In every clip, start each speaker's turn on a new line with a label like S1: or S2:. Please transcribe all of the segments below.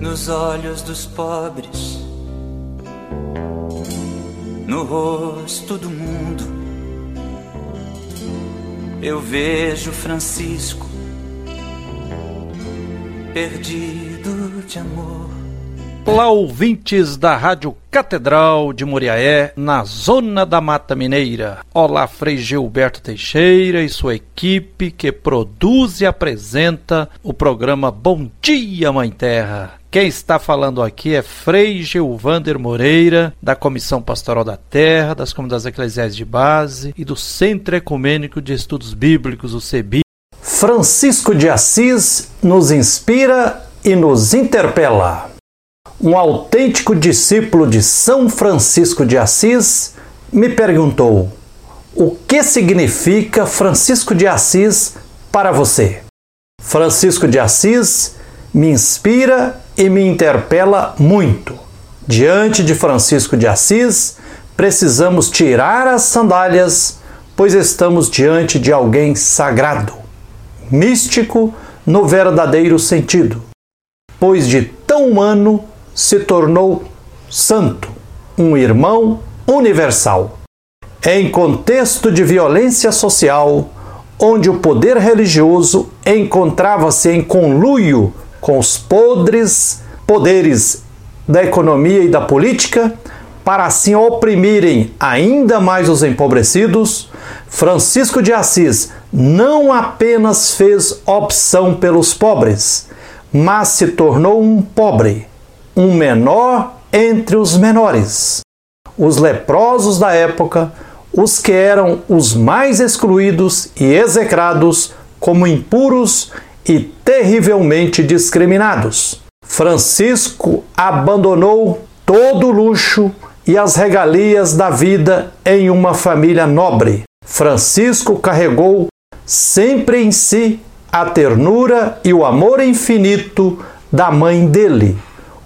S1: nos olhos dos pobres, no rosto do mundo. Eu vejo Francisco perdido de amor.
S2: Olá, ouvintes da Rádio Catedral de Moriaé, na Zona da Mata Mineira. Olá, Frei Gilberto Teixeira e sua equipe que produz e apresenta o programa Bom Dia, Mãe Terra. Quem está falando aqui é Frei Gilvander Moreira, da Comissão Pastoral da Terra, das Comunidades Eclesiais de Base e do Centro Ecumênico de Estudos Bíblicos, o CEBI.
S3: Francisco de Assis nos inspira e nos interpela um autêntico discípulo de São Francisco de Assis, me perguntou: o que significa Francisco de Assis para você? Francisco de Assis me inspira e me interpela muito. Diante de Francisco de Assis, precisamos tirar as sandálias, pois estamos diante de alguém sagrado, místico no verdadeiro sentido, pois de tão humano se tornou santo, um irmão universal. Em contexto de violência social, onde o poder religioso encontrava-se em conluio com os podres poderes da economia e da política, para assim oprimirem ainda mais os empobrecidos, Francisco de Assis não apenas fez opção pelos pobres, mas se tornou um pobre um menor entre os menores. Os leprosos da época, os que eram os mais excluídos e execrados como impuros e terrivelmente discriminados. Francisco abandonou todo o luxo e as regalias da vida em uma família nobre. Francisco carregou sempre em si a ternura e o amor infinito da mãe dele,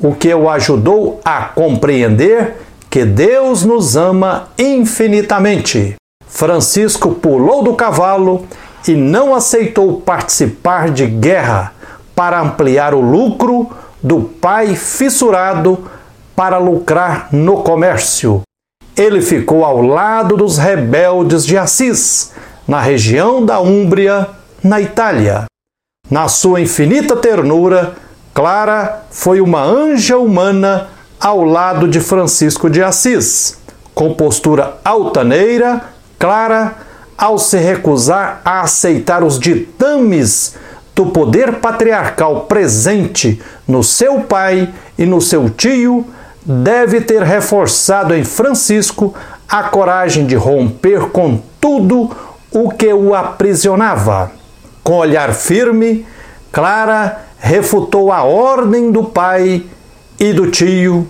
S3: o que o ajudou a compreender que Deus nos ama infinitamente. Francisco pulou do cavalo e não aceitou participar de guerra para ampliar o lucro do pai fissurado para lucrar no comércio. Ele ficou ao lado dos rebeldes de Assis, na região da Úmbria, na Itália. Na sua infinita ternura, Clara foi uma anja humana ao lado de Francisco de Assis. Com postura altaneira, Clara, ao se recusar a aceitar os ditames do poder patriarcal presente no seu pai e no seu tio, deve ter reforçado em Francisco a coragem de romper com tudo o que o aprisionava. Com olhar firme, Clara refutou a ordem do pai e do tio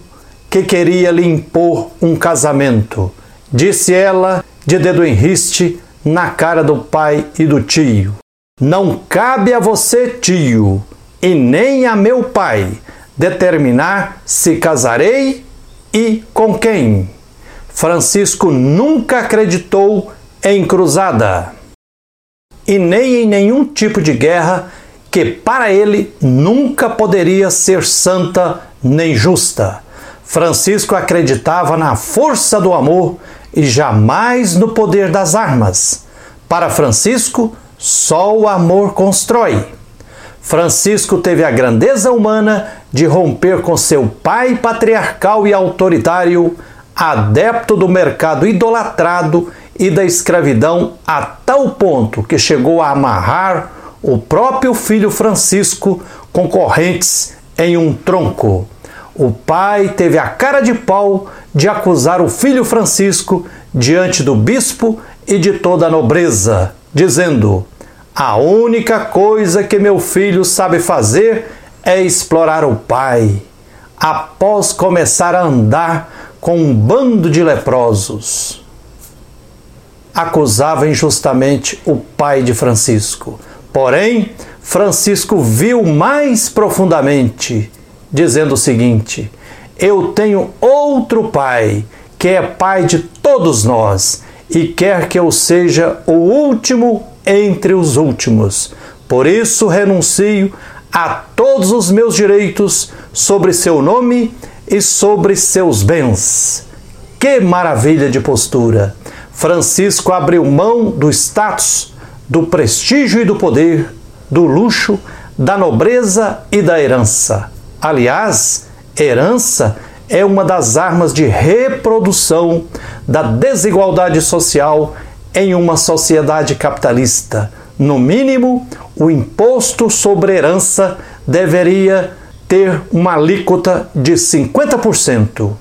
S3: que queria lhe impor um casamento. Disse ela, de dedo em riste, na cara do pai e do tio: Não cabe a você, tio, e nem a meu pai, determinar se casarei e com quem. Francisco nunca acreditou em cruzada e nem em nenhum tipo de guerra que para ele nunca poderia ser santa nem justa. Francisco acreditava na força do amor e jamais no poder das armas. Para Francisco, só o amor constrói. Francisco teve a grandeza humana de romper com seu pai patriarcal e autoritário, adepto do mercado idolatrado e da escravidão, a tal ponto que chegou a amarrar o próprio filho Francisco com correntes em um tronco. O pai teve a cara de pau de acusar o filho Francisco diante do bispo e de toda a nobreza, dizendo: A única coisa que meu filho sabe fazer é explorar o pai, após começar a andar com um bando de leprosos. Acusava injustamente o pai de Francisco. Porém, Francisco viu mais profundamente, dizendo o seguinte: Eu tenho outro Pai, que é Pai de todos nós, e quer que eu seja o último entre os últimos. Por isso renuncio a todos os meus direitos sobre seu nome e sobre seus bens. Que maravilha de postura! Francisco abriu mão do status, do prestígio e do poder, do luxo, da nobreza e da herança. Aliás, herança é uma das armas de reprodução da desigualdade social em uma sociedade capitalista. No mínimo, o imposto sobre herança deveria ter uma alíquota de 50%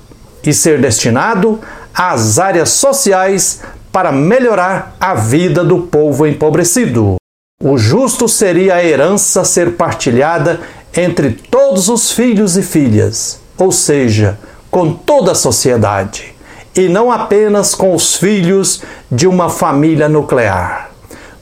S3: e ser destinado às áreas sociais para melhorar a vida do povo empobrecido. O justo seria a herança ser partilhada entre todos os filhos e filhas, ou seja, com toda a sociedade, e não apenas com os filhos de uma família nuclear.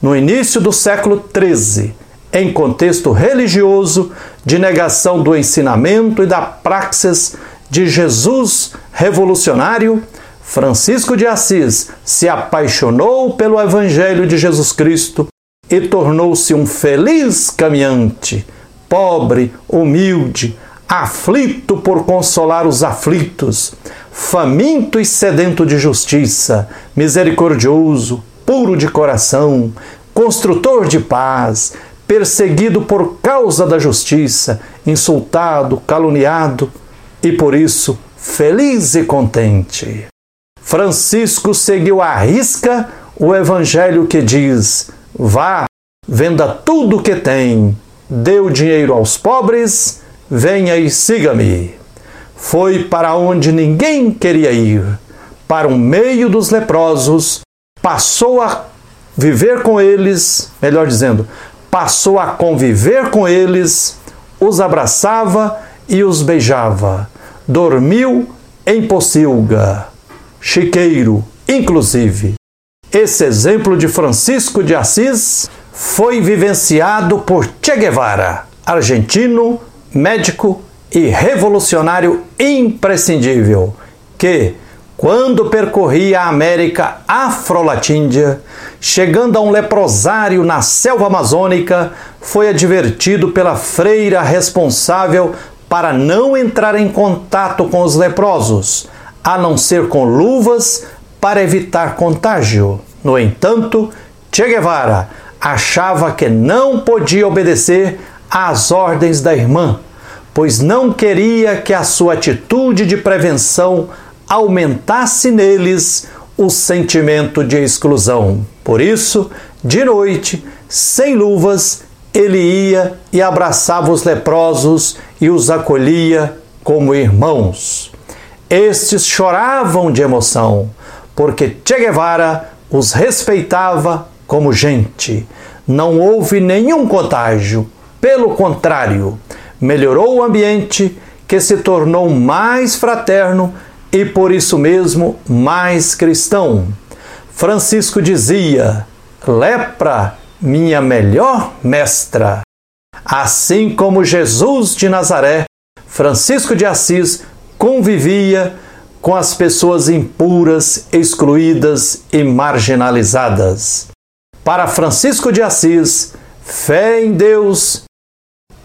S3: No início do século XIII, em contexto religioso de negação do ensinamento e da praxis de Jesus revolucionário, Francisco de Assis se apaixonou pelo Evangelho de Jesus Cristo e tornou-se um feliz caminhante, pobre, humilde, aflito por consolar os aflitos, faminto e sedento de justiça, misericordioso, puro de coração, construtor de paz, perseguido por causa da justiça, insultado, caluniado e por isso feliz e contente. Francisco seguiu à risca o evangelho que diz: Vá, venda tudo o que tem, dê o dinheiro aos pobres, venha e siga-me. Foi para onde ninguém queria ir, para o meio dos leprosos, passou a viver com eles, melhor dizendo, passou a conviver com eles, os abraçava e os beijava. Dormiu em pocilga, chiqueiro, inclusive. Esse exemplo de Francisco de Assis foi vivenciado por Che Guevara, argentino, médico e revolucionário imprescindível, que, quando percorria a América afrolatíndia, chegando a um leprosário na selva amazônica, foi advertido pela freira responsável para não entrar em contato com os leprosos, a não ser com luvas para evitar contágio. No entanto, Che Guevara achava que não podia obedecer às ordens da irmã, pois não queria que a sua atitude de prevenção aumentasse neles o sentimento de exclusão. Por isso, de noite, sem luvas, ele ia e abraçava os leprosos e os acolhia como irmãos. Estes choravam de emoção, porque Che Guevara os respeitava como gente. Não houve nenhum contágio, pelo contrário, melhorou o ambiente que se tornou mais fraterno e por isso mesmo mais cristão. Francisco dizia: lepra, minha melhor mestra. Assim como Jesus de Nazaré, Francisco de Assis convivia com as pessoas impuras, excluídas e marginalizadas. Para Francisco de Assis, fé em Deus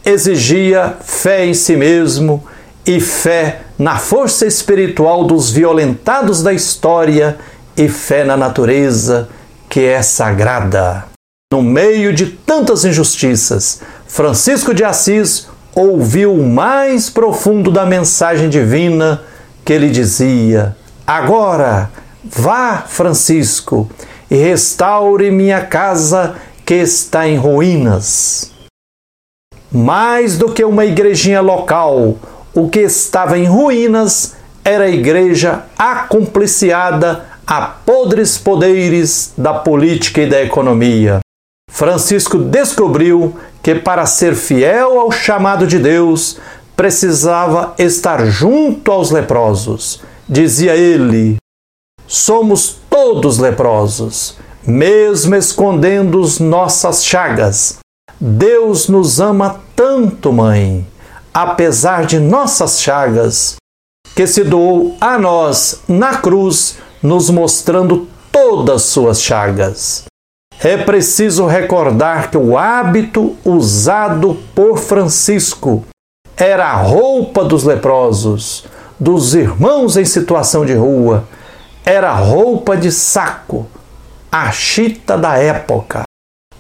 S3: exigia fé em si mesmo e fé na força espiritual dos violentados da história e fé na natureza, que é sagrada. No meio de tantas injustiças, Francisco de Assis ouviu o mais profundo da mensagem divina que ele dizia: Agora, vá, Francisco, e restaure minha casa que está em ruínas. Mais do que uma igrejinha local, o que estava em ruínas era a igreja acompliciada a podres poderes da política e da economia. Francisco descobriu que para ser fiel ao chamado de Deus, precisava estar junto aos leprosos. Dizia ele: Somos todos leprosos, mesmo escondendo nossas chagas. Deus nos ama tanto, mãe, apesar de nossas chagas, que se doou a nós na cruz, nos mostrando todas suas chagas. É preciso recordar que o hábito usado por Francisco era a roupa dos leprosos, dos irmãos em situação de rua, era roupa de saco, a chita da época.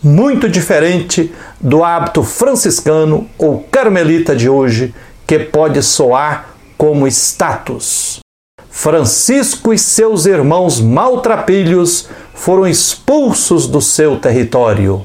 S3: Muito diferente do hábito franciscano ou carmelita de hoje, que pode soar como status. Francisco e seus irmãos maltrapilhos foram expulsos do seu território.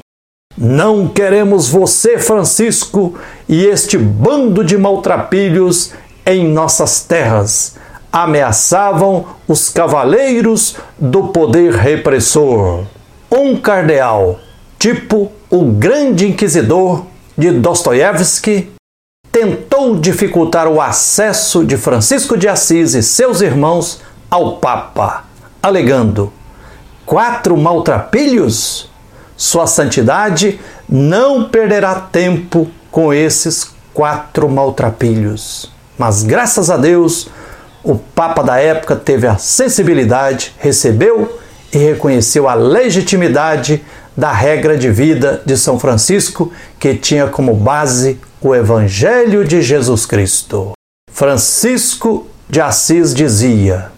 S3: Não queremos você, Francisco, e este bando de maltrapilhos em nossas terras. Ameaçavam os cavaleiros do poder repressor. Um cardeal, tipo o grande inquisidor de Dostoiévski, tentou dificultar o acesso de Francisco de Assis e seus irmãos ao Papa, alegando: quatro maltrapilhos? Sua Santidade não perderá tempo com esses quatro maltrapilhos. Mas graças a Deus, o Papa da época teve a sensibilidade, recebeu e reconheceu a legitimidade da regra de vida de São Francisco, que tinha como base o Evangelho de Jesus Cristo. Francisco de Assis dizia: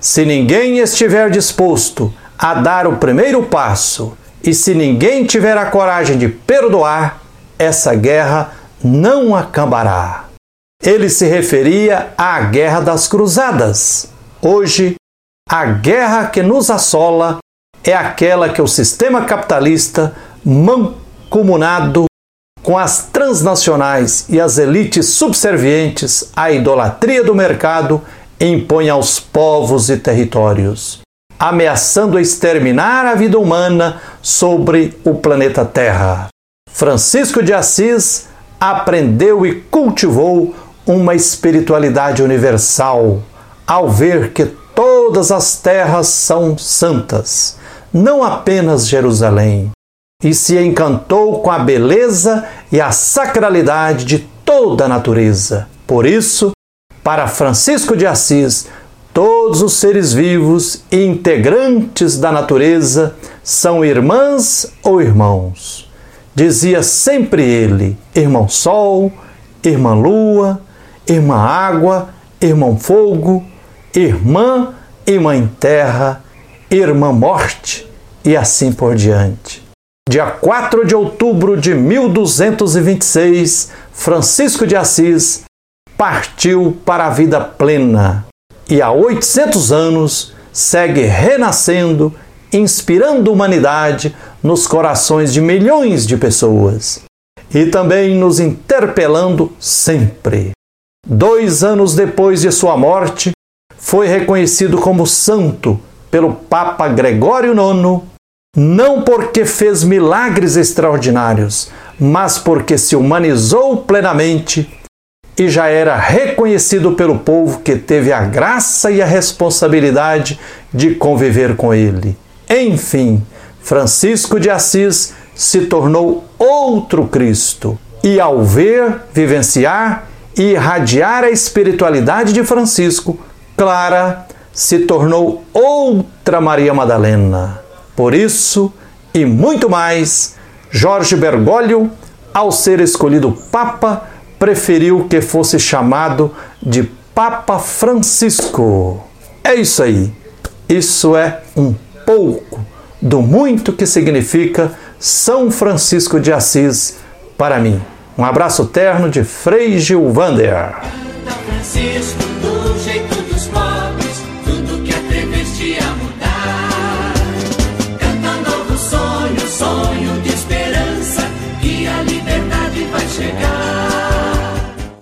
S3: Se ninguém estiver disposto a dar o primeiro passo e se ninguém tiver a coragem de perdoar, essa guerra não acabará. Ele se referia à Guerra das Cruzadas. Hoje, a guerra que nos assola é aquela que o sistema capitalista, mancomunado com as transnacionais e as elites subservientes à idolatria do mercado, impõe aos povos e territórios, ameaçando exterminar a vida humana sobre o planeta Terra. Francisco de Assis aprendeu e cultivou uma espiritualidade universal ao ver que todas as terras são santas, não apenas Jerusalém e se encantou com a beleza e a sacralidade de toda a natureza. Por isso, para Francisco de Assis, todos os seres vivos integrantes da natureza são irmãs ou irmãos. Dizia sempre ele: irmão Sol, irmã Lua, irmã Água, irmão Fogo, irmã e mãe Terra, irmã Morte e assim por diante. Dia 4 de outubro de 1226, Francisco de Assis partiu para a vida plena e há 800 anos segue renascendo, inspirando humanidade nos corações de milhões de pessoas e também nos interpelando sempre. Dois anos depois de sua morte, foi reconhecido como santo pelo Papa Gregório IX não porque fez milagres extraordinários, mas porque se humanizou plenamente e já era reconhecido pelo povo que teve a graça e a responsabilidade de conviver com ele. Enfim, Francisco de Assis se tornou outro Cristo e, ao ver, vivenciar e irradiar a espiritualidade de Francisco, Clara se tornou outra Maria Madalena. Por isso e muito mais, Jorge Bergoglio, ao ser escolhido Papa, preferiu que fosse chamado de Papa Francisco. É isso aí. Isso é um pouco do muito que significa São Francisco de Assis para mim. Um abraço terno de Frei Gilvander.